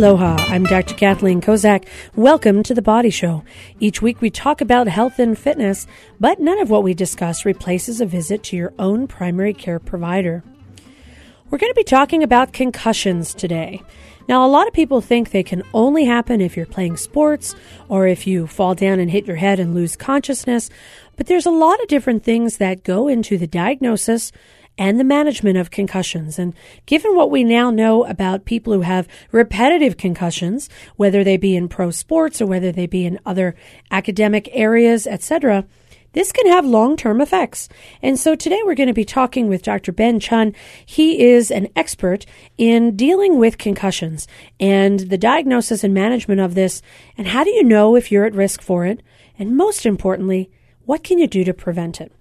Aloha, I'm Dr. Kathleen Kozak. Welcome to The Body Show. Each week we talk about health and fitness, but none of what we discuss replaces a visit to your own primary care provider. We're going to be talking about concussions today. Now, a lot of people think they can only happen if you're playing sports or if you fall down and hit your head and lose consciousness, but there's a lot of different things that go into the diagnosis and the management of concussions. And given what we now know about people who have repetitive concussions, whether they be in pro sports or whether they be in other academic areas, etc., this can have long term effects. And so today we're going to be talking with Dr. Ben Chun. He is an expert in dealing with concussions and the diagnosis and management of this. And how do you know if you're at risk for it? And most importantly, what can you do to prevent it?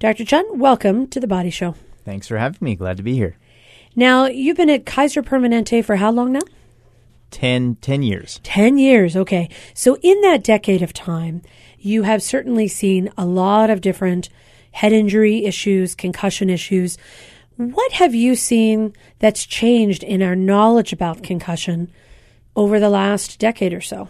Dr. Chun, welcome to the Body Show. Thanks for having me. Glad to be here. Now, you've been at Kaiser Permanente for how long now? 10, 10 years. 10 years, okay. So, in that decade of time, you have certainly seen a lot of different head injury issues, concussion issues. What have you seen that's changed in our knowledge about concussion over the last decade or so?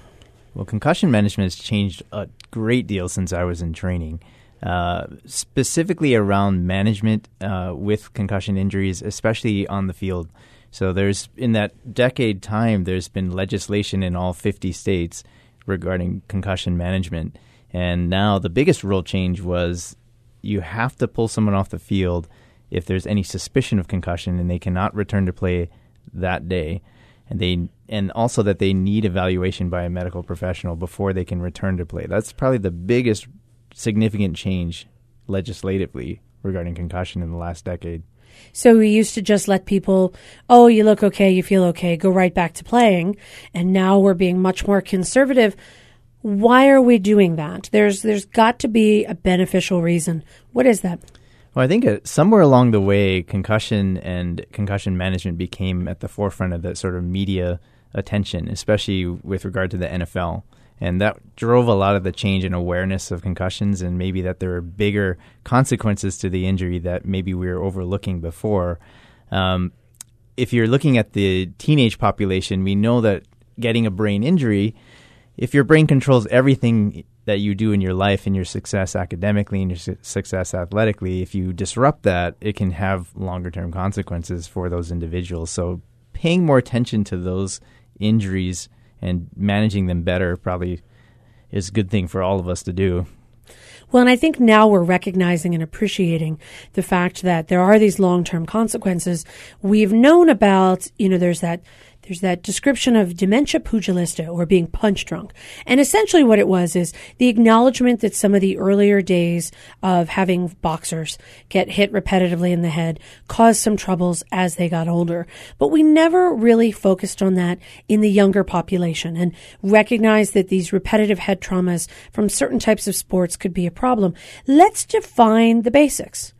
Well, concussion management has changed a great deal since I was in training. Uh, specifically around management uh, with concussion injuries, especially on the field. So there's in that decade time, there's been legislation in all 50 states regarding concussion management, and now the biggest rule change was you have to pull someone off the field if there's any suspicion of concussion, and they cannot return to play that day, and they and also that they need evaluation by a medical professional before they can return to play. That's probably the biggest significant change legislatively regarding concussion in the last decade. So we used to just let people, oh, you look okay, you feel okay, go right back to playing. And now we're being much more conservative. Why are we doing that? There's there's got to be a beneficial reason. What is that? Well, I think uh, somewhere along the way, concussion and concussion management became at the forefront of that sort of media attention, especially with regard to the NFL and that drove a lot of the change in awareness of concussions and maybe that there are bigger consequences to the injury that maybe we were overlooking before. Um, if you're looking at the teenage population, we know that getting a brain injury, if your brain controls everything that you do in your life and your success academically and your su- success athletically, if you disrupt that, it can have longer term consequences for those individuals. So, paying more attention to those injuries and managing them better probably is a good thing for all of us to do. Well, and I think now we're recognizing and appreciating the fact that there are these long term consequences. We've known about, you know, there's that there's that description of dementia pugilistica or being punch drunk. And essentially what it was is the acknowledgement that some of the earlier days of having boxers get hit repetitively in the head caused some troubles as they got older. But we never really focused on that in the younger population and recognized that these repetitive head traumas from certain types of sports could be a problem. Let's define the basics.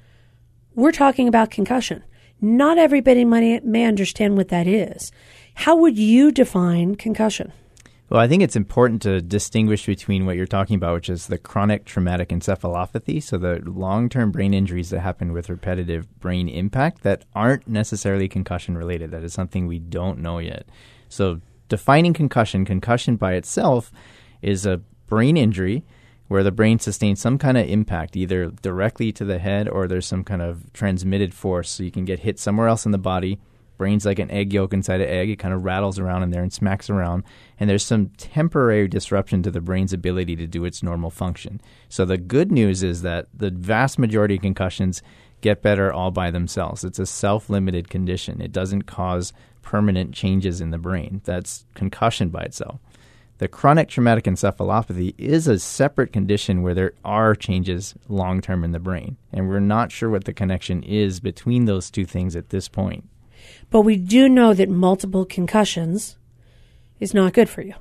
We're talking about concussion. Not everybody may, may understand what that is. How would you define concussion? Well, I think it's important to distinguish between what you're talking about, which is the chronic traumatic encephalopathy, so the long term brain injuries that happen with repetitive brain impact that aren't necessarily concussion related. That is something we don't know yet. So, defining concussion, concussion by itself is a brain injury where the brain sustains some kind of impact, either directly to the head or there's some kind of transmitted force. So, you can get hit somewhere else in the body brain's like an egg yolk inside an egg. It kind of rattles around in there and smacks around. And there's some temporary disruption to the brain's ability to do its normal function. So the good news is that the vast majority of concussions get better all by themselves. It's a self limited condition, it doesn't cause permanent changes in the brain. That's concussion by itself. The chronic traumatic encephalopathy is a separate condition where there are changes long term in the brain, and we're not sure what the connection is between those two things at this point. But we do know that multiple concussions is not good for you.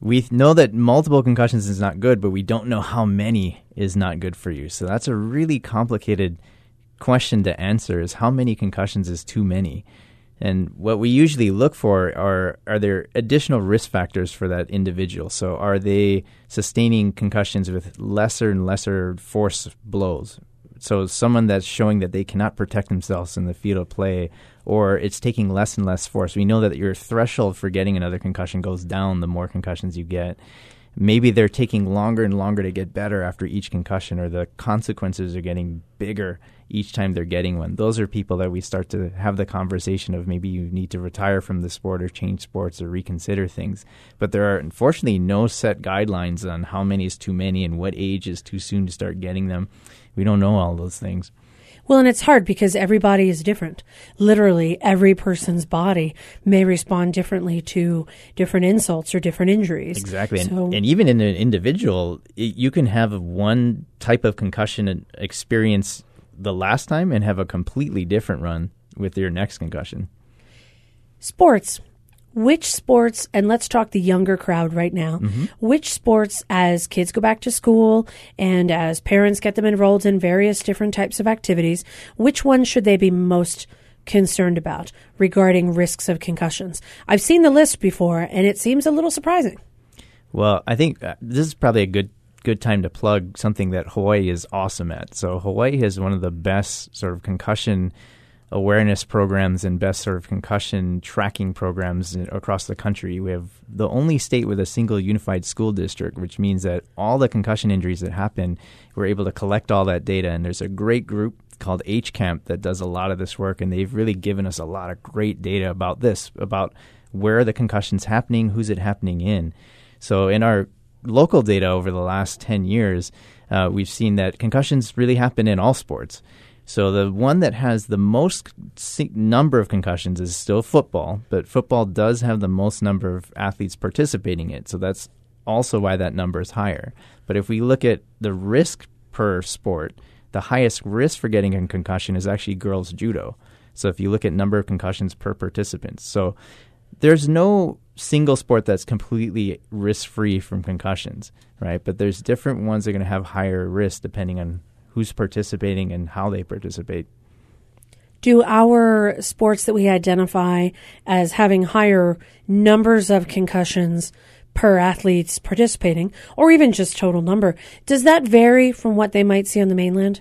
We know that multiple concussions is not good, but we don't know how many is not good for you. So that's a really complicated question to answer is how many concussions is too many? And what we usually look for are are there additional risk factors for that individual? So are they sustaining concussions with lesser and lesser force blows? So someone that's showing that they cannot protect themselves in the field of play, or it's taking less and less force. We know that your threshold for getting another concussion goes down the more concussions you get. Maybe they're taking longer and longer to get better after each concussion, or the consequences are getting bigger each time they're getting one. Those are people that we start to have the conversation of maybe you need to retire from the sport or change sports or reconsider things. But there are unfortunately no set guidelines on how many is too many and what age is too soon to start getting them. We don't know all those things. Well, and it's hard because everybody is different. Literally, every person's body may respond differently to different insults or different injuries. Exactly. So, and, and, even in an individual, you can have one type of concussion experience the last time and have a completely different run with your next concussion. Sports. Which sports, and let's talk the younger crowd right now, mm-hmm. which sports, as kids go back to school and as parents get them enrolled in various different types of activities, which ones should they be most concerned about regarding risks of concussions? I've seen the list before, and it seems a little surprising. Well, I think uh, this is probably a good good time to plug something that Hawaii is awesome at. So Hawaii has one of the best sort of concussion awareness programs and best sort of concussion tracking programs across the country. We have the only state with a single unified school district, which means that all the concussion injuries that happen, we're able to collect all that data. And there's a great group called HCAMP that does a lot of this work, and they've really given us a lot of great data about this, about where the concussion's happening, who's it happening in. So in our local data over the last 10 years, uh, we've seen that concussions really happen in all sports. So the one that has the most number of concussions is still football, but football does have the most number of athletes participating in it. So that's also why that number is higher. But if we look at the risk per sport, the highest risk for getting a concussion is actually girls judo. So if you look at number of concussions per participant, so there's no single sport that's completely risk free from concussions, right? But there's different ones that are going to have higher risk depending on who's participating and how they participate. Do our sports that we identify as having higher numbers of concussions per athletes participating, or even just total number, does that vary from what they might see on the mainland?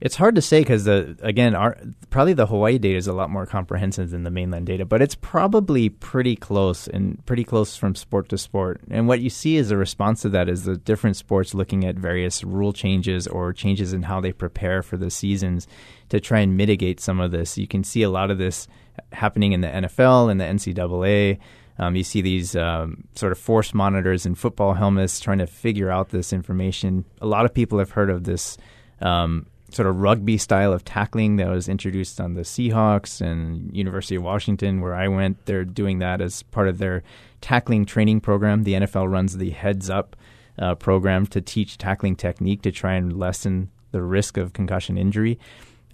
It's hard to say because the again, our probably the Hawaii data is a lot more comprehensive than the mainland data, but it's probably pretty close and pretty close from sport to sport. And what you see as a response to that is the different sports looking at various rule changes or changes in how they prepare for the seasons to try and mitigate some of this. You can see a lot of this happening in the NFL and the NCAA. Um, you see these um, sort of force monitors and football helmets trying to figure out this information. A lot of people have heard of this. Um, sort of rugby style of tackling that was introduced on the Seahawks and University of Washington, where I went. They're doing that as part of their tackling training program. The NFL runs the Heads Up uh, program to teach tackling technique to try and lessen the risk of concussion injury.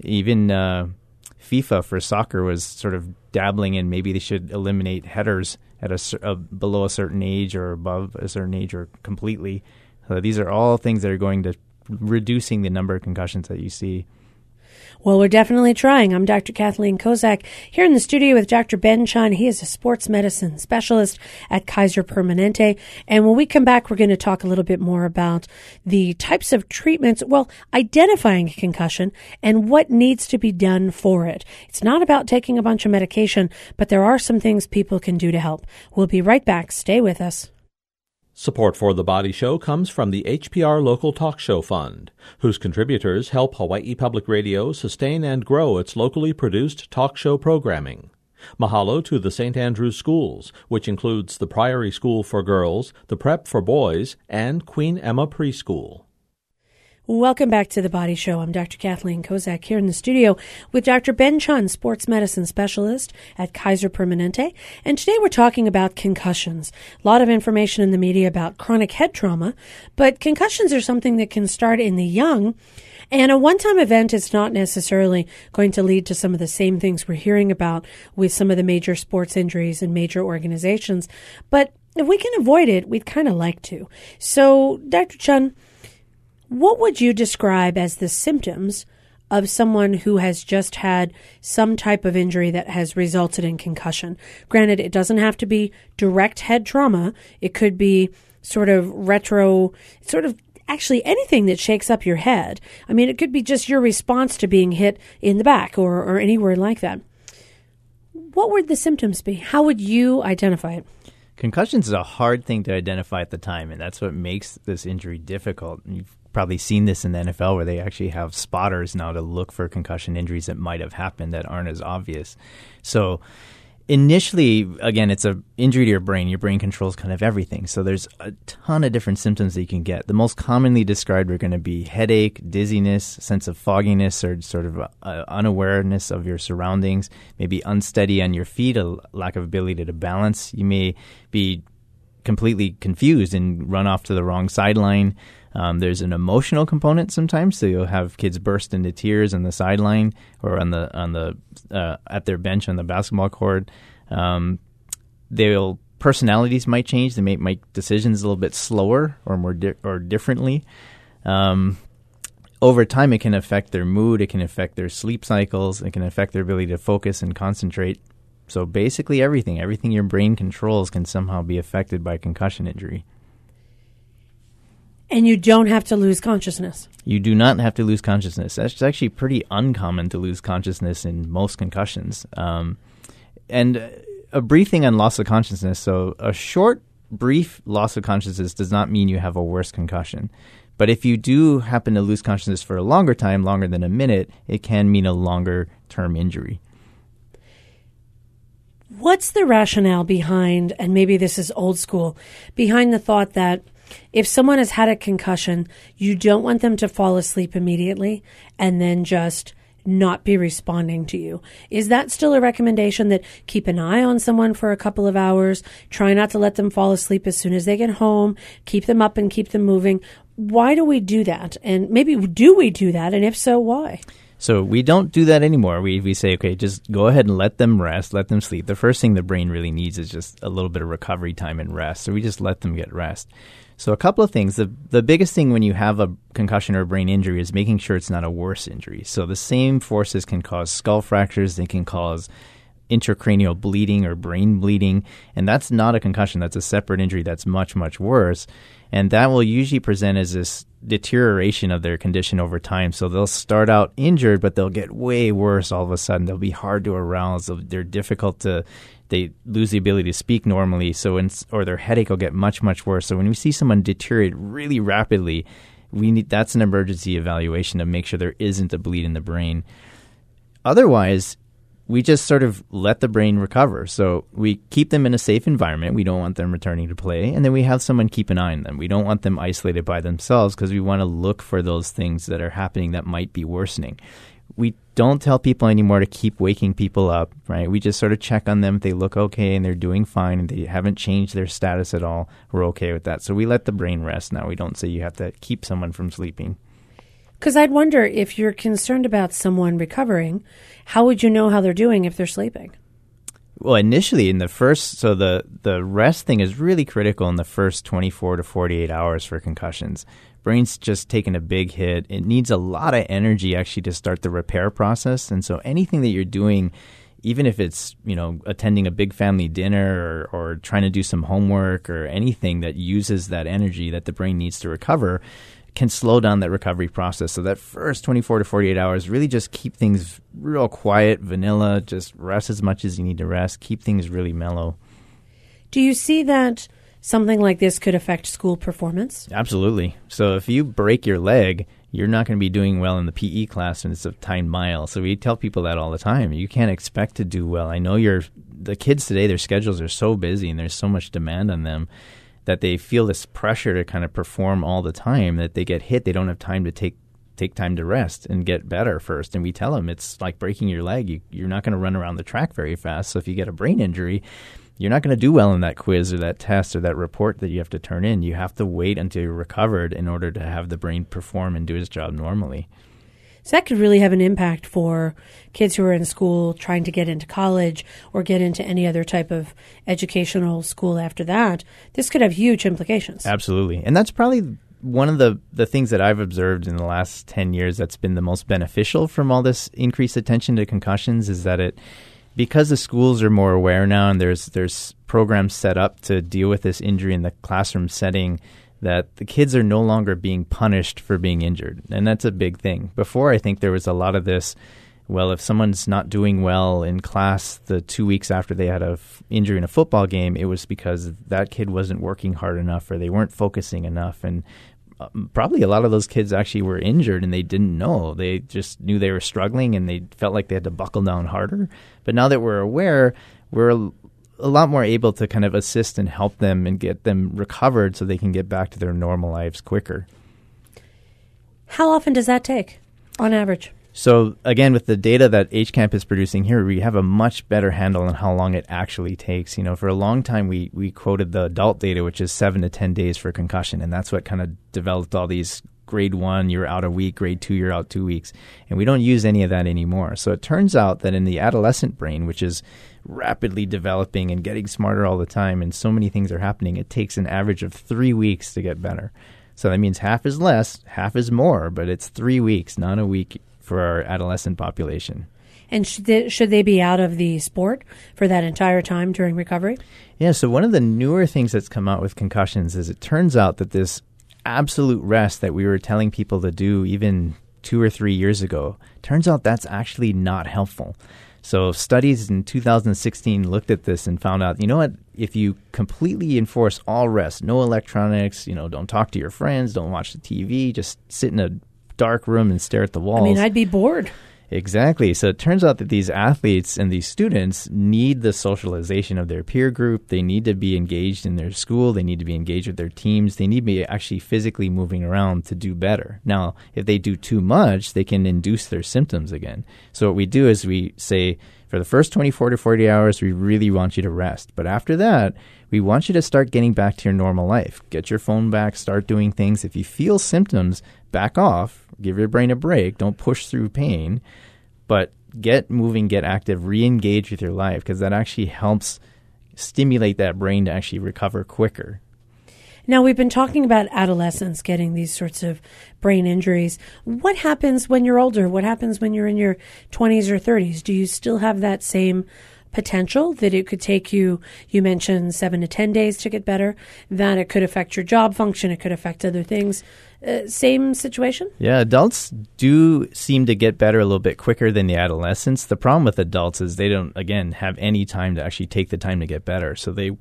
Even uh, FIFA for soccer was sort of dabbling in maybe they should eliminate headers at a, a below a certain age or above a certain age or completely. So these are all things that are going to reducing the number of concussions that you see. Well, we're definitely trying. I'm Dr. Kathleen Kozak here in the studio with Dr. Ben Chun. He is a sports medicine specialist at Kaiser Permanente. And when we come back, we're going to talk a little bit more about the types of treatments, well, identifying a concussion and what needs to be done for it. It's not about taking a bunch of medication, but there are some things people can do to help. We'll be right back. Stay with us. Support for The Body Show comes from the HPR Local Talk Show Fund, whose contributors help Hawaii Public Radio sustain and grow its locally produced talk show programming. Mahalo to the St. Andrews Schools, which includes the Priory School for Girls, the Prep for Boys, and Queen Emma Preschool. Welcome back to the Body Show. I'm Dr. Kathleen Kozak here in the studio with Dr. Ben Chun, sports medicine specialist at Kaiser Permanente. And today we're talking about concussions. A lot of information in the media about chronic head trauma, but concussions are something that can start in the young. And a one time event is not necessarily going to lead to some of the same things we're hearing about with some of the major sports injuries and major organizations. But if we can avoid it, we'd kind of like to. So, Dr. Chun, what would you describe as the symptoms of someone who has just had some type of injury that has resulted in concussion? Granted, it doesn't have to be direct head trauma. It could be sort of retro, sort of actually anything that shakes up your head. I mean, it could be just your response to being hit in the back or, or anywhere like that. What would the symptoms be? How would you identify it? Concussions is a hard thing to identify at the time, and that's what makes this injury difficult. You've probably seen this in the NFL where they actually have spotters now to look for concussion injuries that might have happened that aren't as obvious. So initially again it's a injury to your brain. Your brain controls kind of everything. So there's a ton of different symptoms that you can get. The most commonly described are going to be headache dizziness sense of fogginess or sort of uh, unawareness of your surroundings maybe unsteady on your feet a lack of ability to balance. You may be completely confused and run off to the wrong sideline um, there's an emotional component sometimes, so you'll have kids burst into tears on the sideline or on the on the uh, at their bench on the basketball court. Um, they'll personalities might change. They may make decisions a little bit slower or more di- or differently. Um, over time, it can affect their mood. It can affect their sleep cycles. It can affect their ability to focus and concentrate. So basically, everything, everything your brain controls, can somehow be affected by concussion injury. And you don't have to lose consciousness. You do not have to lose consciousness. That's actually pretty uncommon to lose consciousness in most concussions. Um, and a brief thing on loss of consciousness. So, a short, brief loss of consciousness does not mean you have a worse concussion. But if you do happen to lose consciousness for a longer time, longer than a minute, it can mean a longer term injury. What's the rationale behind, and maybe this is old school, behind the thought that if someone has had a concussion, you don't want them to fall asleep immediately and then just not be responding to you. Is that still a recommendation that keep an eye on someone for a couple of hours, try not to let them fall asleep as soon as they get home, keep them up and keep them moving? Why do we do that? And maybe do we do that? And if so, why? So we don't do that anymore. We we say, okay, just go ahead and let them rest, let them sleep. The first thing the brain really needs is just a little bit of recovery time and rest. So we just let them get rest. So a couple of things. The the biggest thing when you have a concussion or a brain injury is making sure it's not a worse injury. So the same forces can cause skull fractures, they can cause intracranial bleeding or brain bleeding, and that's not a concussion. That's a separate injury that's much much worse, and that will usually present as this deterioration of their condition over time. So they'll start out injured, but they'll get way worse all of a sudden. They'll be hard to arouse. They're difficult to they lose the ability to speak normally, so in, or their headache will get much much worse. So when we see someone deteriorate really rapidly, we need that's an emergency evaluation to make sure there isn't a bleed in the brain. Otherwise, we just sort of let the brain recover. So we keep them in a safe environment. We don't want them returning to play. And then we have someone keep an eye on them. We don't want them isolated by themselves because we want to look for those things that are happening that might be worsening we don't tell people anymore to keep waking people up, right? We just sort of check on them if they look okay and they're doing fine and they haven't changed their status at all. We're okay with that. So we let the brain rest now. We don't say you have to keep someone from sleeping. Because I'd wonder if you're concerned about someone recovering, how would you know how they're doing if they're sleeping? Well, initially in the first, so the the rest thing is really critical in the first 24 to 48 hours for concussions brain's just taken a big hit. It needs a lot of energy actually to start the repair process. And so anything that you're doing, even if it's, you know, attending a big family dinner or, or trying to do some homework or anything that uses that energy that the brain needs to recover, can slow down that recovery process. So that first 24 to 48 hours, really just keep things real quiet, vanilla, just rest as much as you need to rest, keep things really mellow. Do you see that something like this could affect school performance? Absolutely. So if you break your leg, you're not going to be doing well in the PE class and it's a timed mile. So we tell people that all the time. You can't expect to do well. I know you're the kids today, their schedules are so busy and there's so much demand on them that they feel this pressure to kind of perform all the time that they get hit. They don't have time to take take time to rest and get better first. And we tell them it's like breaking your leg. You, you're not going to run around the track very fast. So if you get a brain injury, you're not going to do well in that quiz or that test or that report that you have to turn in. You have to wait until you're recovered in order to have the brain perform and do its job normally. So that could really have an impact for kids who are in school trying to get into college or get into any other type of educational school after that. This could have huge implications. Absolutely. And that's probably one of the, the things that I've observed in the last 10 years that's been the most beneficial from all this increased attention to concussions is that it because the schools are more aware now and there's there's programs set up to deal with this injury in the classroom setting that the kids are no longer being punished for being injured. And that's a big thing. Before, I think there was a lot of this well, if someone's not doing well in class the two weeks after they had a f- injury in a football game, it was because that kid wasn't working hard enough or they weren't focusing enough. And probably a lot of those kids actually were injured and they didn't know. They just knew they were struggling and they felt like they had to buckle down harder. But now that we're aware, we're a, lot more able to kind of assist and help them and get them recovered so they can get back to their normal lives quicker. How often does that take on average? So again, with the data that HCAMP is producing here, we have a much better handle on how long it actually takes. You know, for a long time, we we quoted the adult data, which is seven to ten days for concussion, and that's what kind of developed all these grade one, you're out a week, grade two, you're out two weeks, and we don't use any of that anymore. So it turns out that in the adolescent brain, which is rapidly developing and getting smarter all the time, and so many things are happening, it takes an average of three weeks to get better. So that means half is less, half is more, but it's three weeks, not a week for our adolescent population. And should they, should they be out of the sport for that entire time during recovery? Yeah, so one of the newer things that's come out with concussions is it turns out that this absolute rest that we were telling people to do even two or three years ago, turns out that's actually not helpful. So studies in 2016 looked at this and found out, you know what, if you completely enforce all rest, no electronics, you know, don't talk to your friends, don't watch the TV, just sit in a dark room and stare at the walls. I mean, I'd be bored. Exactly. So it turns out that these athletes and these students need the socialization of their peer group. They need to be engaged in their school. They need to be engaged with their teams. They need to be actually physically moving around to do better. Now, if they do too much, they can induce their symptoms again. So what we do is we say, for the first 24 to 40 hours, we really want you to rest. But after that, we want you to start getting back to your normal life. Get your phone back, start doing things. If you feel symptoms, back off give your brain a break. Don't push through pain, but get moving, get active, re-engage with your life because that actually helps stimulate that brain to actually recover quicker. Now, we've been talking about adolescents getting these sorts of brain injuries. What happens when you're older? What happens when you're in your 20s or 30s? Do you still have that same potential that it could take you, you mentioned seven to 10 days to get better, that it could affect your job function, it could affect other things. Uh, same situation? Yeah, adults do seem to get better a little bit quicker than the adolescents. The problem with adults is they don't, again, have any time to actually take the time to get better. So they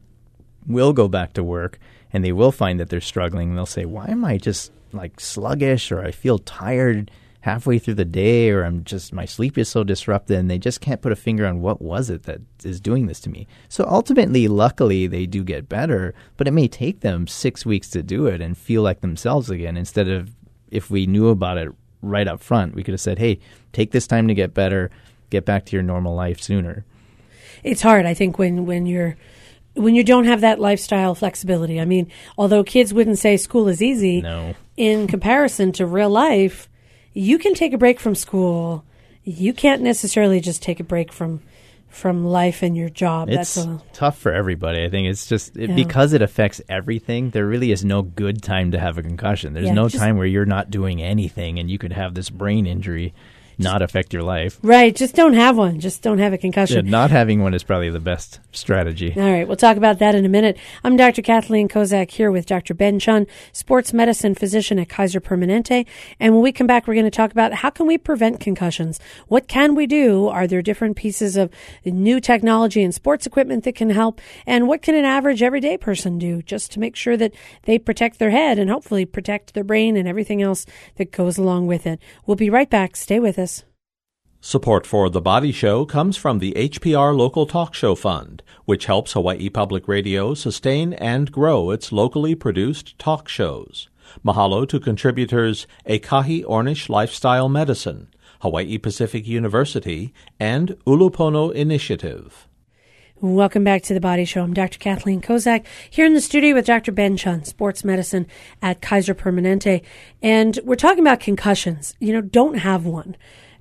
will go back to work and they will find that they're struggling. And they'll say, Why am I just like sluggish or I feel tired? Halfway through the day or I'm just my sleep is so disrupted and they just can't put a finger on what was it that is doing this to me. So ultimately luckily they do get better, but it may take them 6 weeks to do it and feel like themselves again instead of if we knew about it right up front, we could have said, "Hey, take this time to get better, get back to your normal life sooner." It's hard I think when when you're when you don't have that lifestyle flexibility. I mean, although kids wouldn't say school is easy, no. in comparison to real life, you can take a break from school. You can't necessarily just take a break from from life and your job. It's That's a, tough for everybody. I think it's just it, yeah. because it affects everything. There really is no good time to have a concussion. There's yeah, no time where you're not doing anything and you could have this brain injury not affect your life. Right. Just don't have one. Just don't have a concussion. Yeah, not having one is probably the best strategy. All right. We'll talk about that in a minute. I'm Dr. Kathleen Kozak here with Dr. Ben Chun, sports medicine physician at Kaiser Permanente. And when we come back, we're going to talk about how can we prevent concussions? What can we do? Are there different pieces of new technology and sports equipment that can help? And what can an average everyday person do just to make sure that they protect their head and hopefully protect their brain and everything else that goes along with it? We'll be right back. Stay with us. Support for The Body Show comes from the HPR Local Talk Show Fund, which helps Hawaii Public Radio sustain and grow its locally produced talk shows. Mahalo to contributors Ekahi Ornish Lifestyle Medicine, Hawaii Pacific University, and Ulupono Initiative. Welcome back to the Body Show. I'm Dr. Kathleen Kozak here in the studio with Dr. Ben Chun, sports medicine at Kaiser Permanente. And we're talking about concussions. You know, don't have one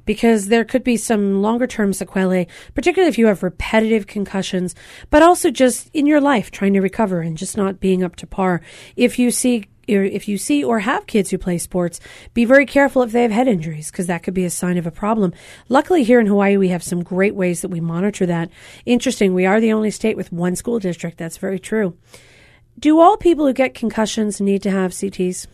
because there could be some longer term sequelae, particularly if you have repetitive concussions, but also just in your life trying to recover and just not being up to par. If you see if you see or have kids who play sports, be very careful if they have head injuries because that could be a sign of a problem. Luckily, here in Hawaii, we have some great ways that we monitor that. Interesting, we are the only state with one school district. That's very true. Do all people who get concussions need to have CTs?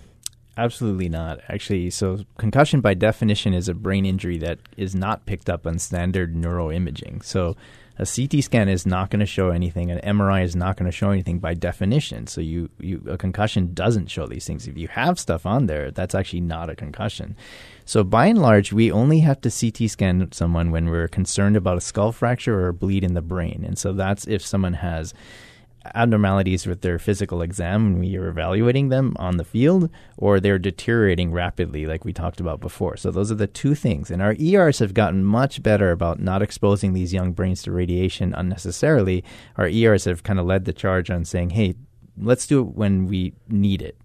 Absolutely not. Actually, so concussion by definition is a brain injury that is not picked up on standard neuroimaging. So a CT scan is not going to show anything. An MRI is not going to show anything by definition. So you, you a concussion doesn't show these things. If you have stuff on there, that's actually not a concussion. So by and large, we only have to CT scan someone when we're concerned about a skull fracture or a bleed in the brain. And so that's if someone has abnormalities with their physical exam when we are evaluating them on the field, or they're deteriorating rapidly, like we talked about before. So those are the two things. And our ERs have gotten much better about not exposing these young brains to radiation unnecessarily. Our ERs have kind of led the charge on saying, hey, let's do it when we need it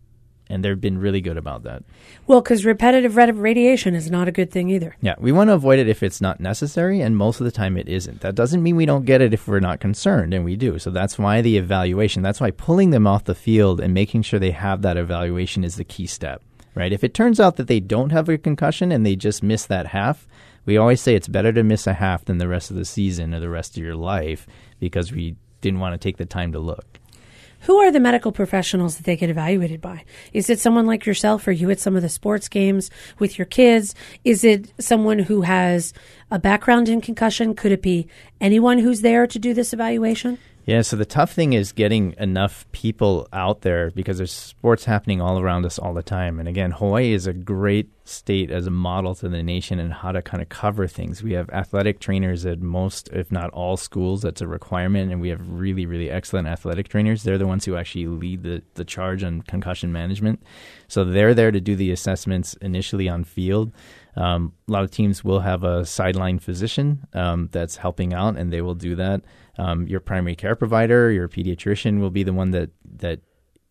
and they've been really good about that. Well, because repetitive radiation is not a good thing either. Yeah, we want to avoid it if it's not necessary, and most of the time it isn't. That doesn't mean we don't get it if we're not concerned, and we do. So that's why the evaluation, that's why pulling them off the field and making sure they have that evaluation is the key step, right? If it turns out that they don't have a concussion and they just miss that half, we always say it's better to miss a half than the rest of the season or the rest of your life because we didn't want to take the time to look. Who are the medical professionals that they get evaluated by? Is it someone like yourself? Are you at some of the sports games with your kids? Is it someone who has a background in concussion? Could it be anyone who's there to do this evaluation? Yeah, so the tough thing is getting enough people out there because there's sports happening all around us all the time. And again, Hawaii is a great state as a model to the nation and how to kind of cover things. We have athletic trainers at most, if not all schools. That's a requirement. And we have really, really excellent athletic trainers. They're the ones who actually lead the, the charge on concussion management. So they're there to do the assessments initially on field. Um, a lot of teams will have a sideline physician um, that's helping out, and they will do that. Um, your primary care provider, your pediatrician, will be the one that that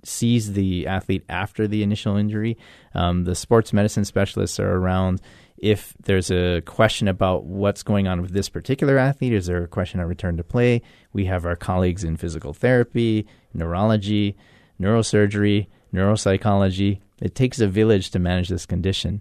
sees the athlete after the initial injury. Um, the sports medicine specialists are around if there's a question about what's going on with this particular athlete. Is there a question on return to play? We have our colleagues in physical therapy, neurology, neurosurgery, neuropsychology. It takes a village to manage this condition.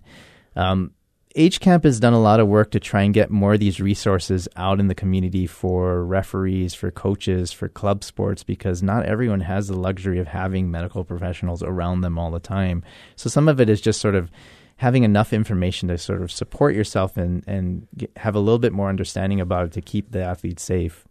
Um, HCAMP has done a lot of work to try and get more of these resources out in the community for referees, for coaches, for club sports, because not everyone has the luxury of having medical professionals around them all the time. So some of it is just sort of having enough information to sort of support yourself and, and have a little bit more understanding about it to keep the athlete safe.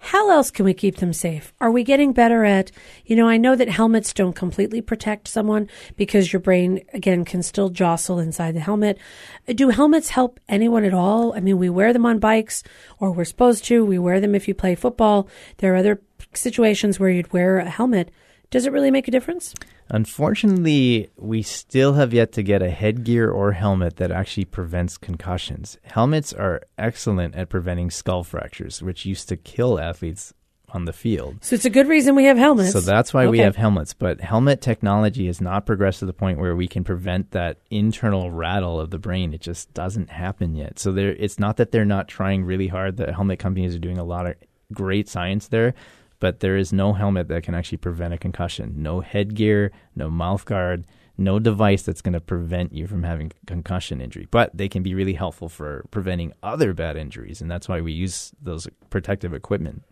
How else can we keep them safe? Are we getting better at, you know, I know that helmets don't completely protect someone because your brain, again, can still jostle inside the helmet. Do helmets help anyone at all? I mean, we wear them on bikes or we're supposed to. We wear them if you play football. There are other situations where you'd wear a helmet. Does it really make a difference? Unfortunately, we still have yet to get a headgear or helmet that actually prevents concussions. Helmets are excellent at preventing skull fractures, which used to kill athletes on the field. So it's a good reason we have helmets. So that's why okay. we have helmets. But helmet technology has not progressed to the point where we can prevent that internal rattle of the brain. It just doesn't happen yet. So there, it's not that they're not trying really hard. The helmet companies are doing a lot of great science there but there is no helmet that can actually prevent a concussion. No headgear, no mouth guard, no device that's going to prevent you from having concussion injury. But they can be really helpful for preventing other bad injuries, and that's why we use those protective equipment.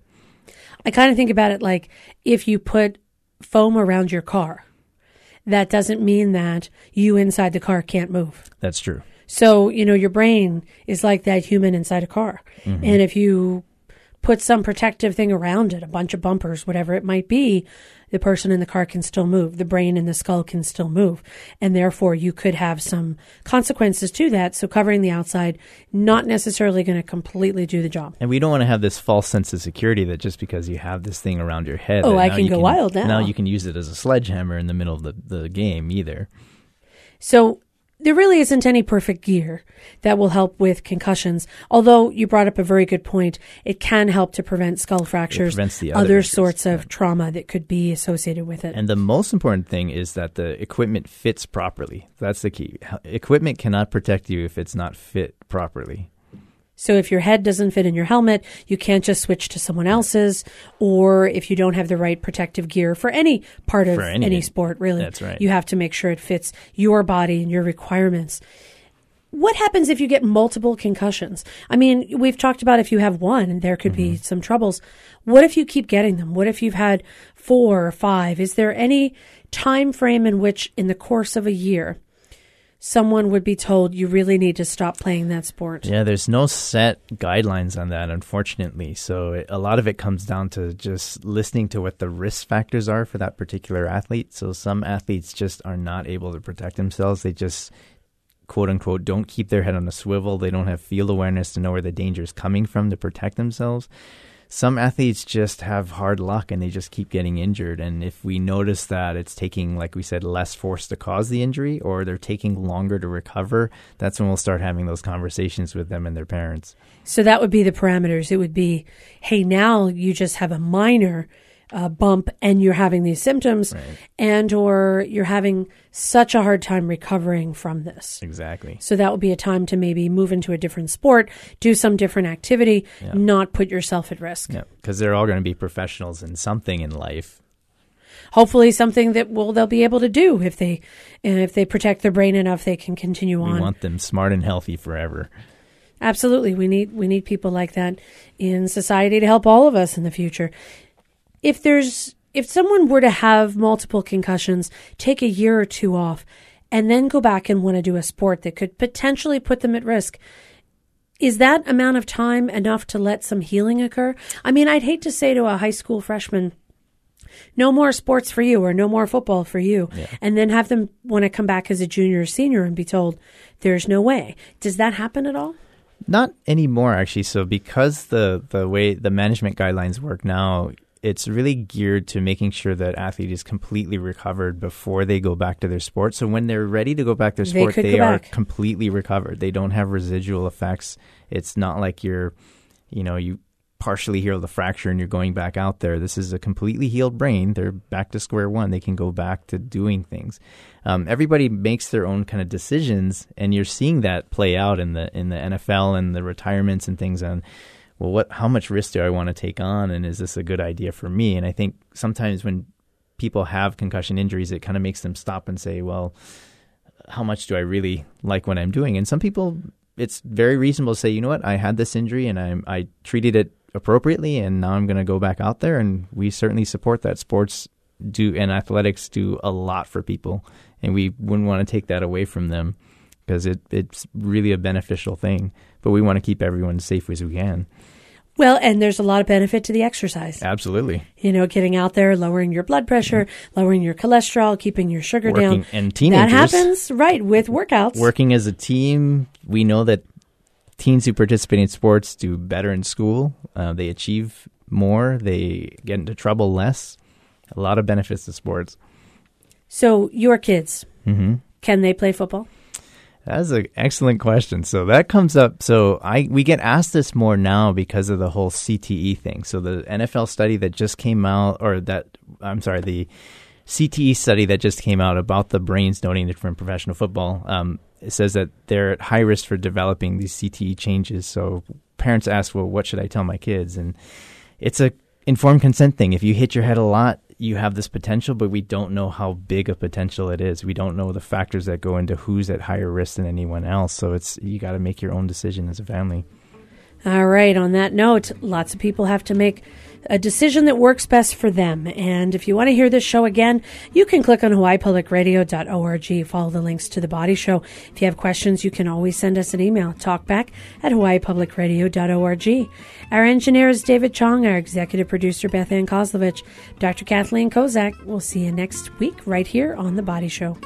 I kind of think about it like if you put foam around your car, that doesn't mean that you inside the car can't move. That's true. So, you know, your brain is like that human inside a car. Mm-hmm. And if you put some protective thing around it, a bunch of bumpers, whatever it might be, the person in the car can still move. The brain and the skull can still move. And therefore you could have some consequences to that. So covering the outside, not necessarily going to completely do the job. And we don't want to have this false sense of security that just because you have this thing around your head. Oh, I can go can, wild now. Now you can use it as a sledgehammer in the middle of the, the game either. So there really isn't any perfect gear that will help with concussions. Although you brought up a very good point, it can help to prevent skull fractures, other, other sorts of trauma that could be associated with it. And the most important thing is that the equipment fits properly. That's the key. Equipment cannot protect you if it's not fit properly. So if your head doesn't fit in your helmet, you can't just switch to someone else's, or if you don't have the right protective gear for any part of any sport, really, that's right. You have to make sure it fits your body and your requirements. what happens if you get multiple concussions? I mean, we've talked about if you have one, there could be mm-hmm. some troubles. What if you keep getting them? What if you've had four or five? Is there any time frame in which, in the course of a year, someone would be told you really need to stop playing that sport? Yeah, there's no set guidelines on that, unfortunately. So it, a lot of it comes down to just listening to what the risk factors are for that particular athlete. So some athletes just are not able to protect themselves. They just quote unquote don't keep their head on a swivel. They don't have field awareness to know where the danger is coming from to protect themselves. Some athletes just have hard luck and they just keep getting injured. And if we notice that it's taking, like we said, less force to cause the injury or they're taking longer to recover, that's when we'll start having those conversations with them and their parents. So that would be the parameters. It would be, hey, now you just have a minor uh, bump and you're having these symptoms Right. and or you're having such a hard time recovering from this. Exactly. So that would be a time to maybe move into a different sport, do some different activity, Yeah. not put yourself at risk. Yeah, because they're all going to be professionals in something in life. Hopefully something that will they'll be able to do if they and if they protect their brain enough they can continue We on. We want them smart and healthy forever. Absolutely. We need we need people like that in society to help all of us in the future. If there's if someone were to have multiple concussions, take a year or two off, and then go back and want to do a sport that could potentially put them at risk, is that amount of time enough to let some healing occur? I mean, I'd hate to say to a high school freshman, no more sports for you or no more football for you, and then have them want to come back as a junior or senior and be told there's no way. Does that happen at all? Not anymore, actually. So because the the way the management guidelines work now, it's really geared to making sure that athlete is completely recovered before they go back to their sport. So when they're ready to go back to their sport, could they are back. completely recovered. They don't have residual effects. It's not like you're, you know, you partially heal the fracture and you're going back out there. This is a completely healed brain. They're back to square one. They can go back to doing things. Um, everybody makes their own kind of decisions, and you're seeing that play out in the in the NFL and the retirements and things. On well, what how much risk do I want to take on, and is this a good idea for me? And I think sometimes when people have concussion injuries, it kind of makes them stop and say, well, how much do I really like what I'm doing? And some people, it's very reasonable to say, you know what, I had this injury and I I treated it appropriately, and now I'm going to go back out there. And we certainly support that. Sports do and athletics do a lot for people, and we wouldn't want to take that away from them because it it's really a beneficial thing. But we want to keep everyone as safe as we can. Well, and there's a lot of benefit to the exercise. Absolutely. You know, getting out there, lowering your blood pressure, lowering your cholesterol, keeping your sugar Working down. and teenagers. That happens, right, with workouts. working as a team, we know that teens who participate in sports do better in school. Uh, they achieve more. They get into trouble less. A lot of benefits to sports. So, your kids, hmm can they play football? That's an excellent question. So that comes up. So I we get asked this more now because of the whole CTE thing. So the NFL study that just came out, or that I'm sorry, the CTE study that just came out about the brains donated from professional football. Um, it says that they're at high risk for developing these CTE changes. So parents ask, well, what should I tell my kids? And it's a informed consent thing. If you hit your head a lot, you have this potential, but we don't know how big a potential it is. We don't know the factors that go into who's at higher risk than anyone else. So it's you got to make your own decision as a family. All right. On that note, lots of people have to make a decision that works best for them. And if you want to hear this show again, you can click on hawaiipublicradio.org, follow the links to the body show. If you have questions, you can always send us an email, talkback at hawaiipublicradio.org. Our engineer is David Chong, our executive producer, Beth Ann Kozlovich, Dr. Kathleen Kozak. We'll see you next week right here on The Body Show.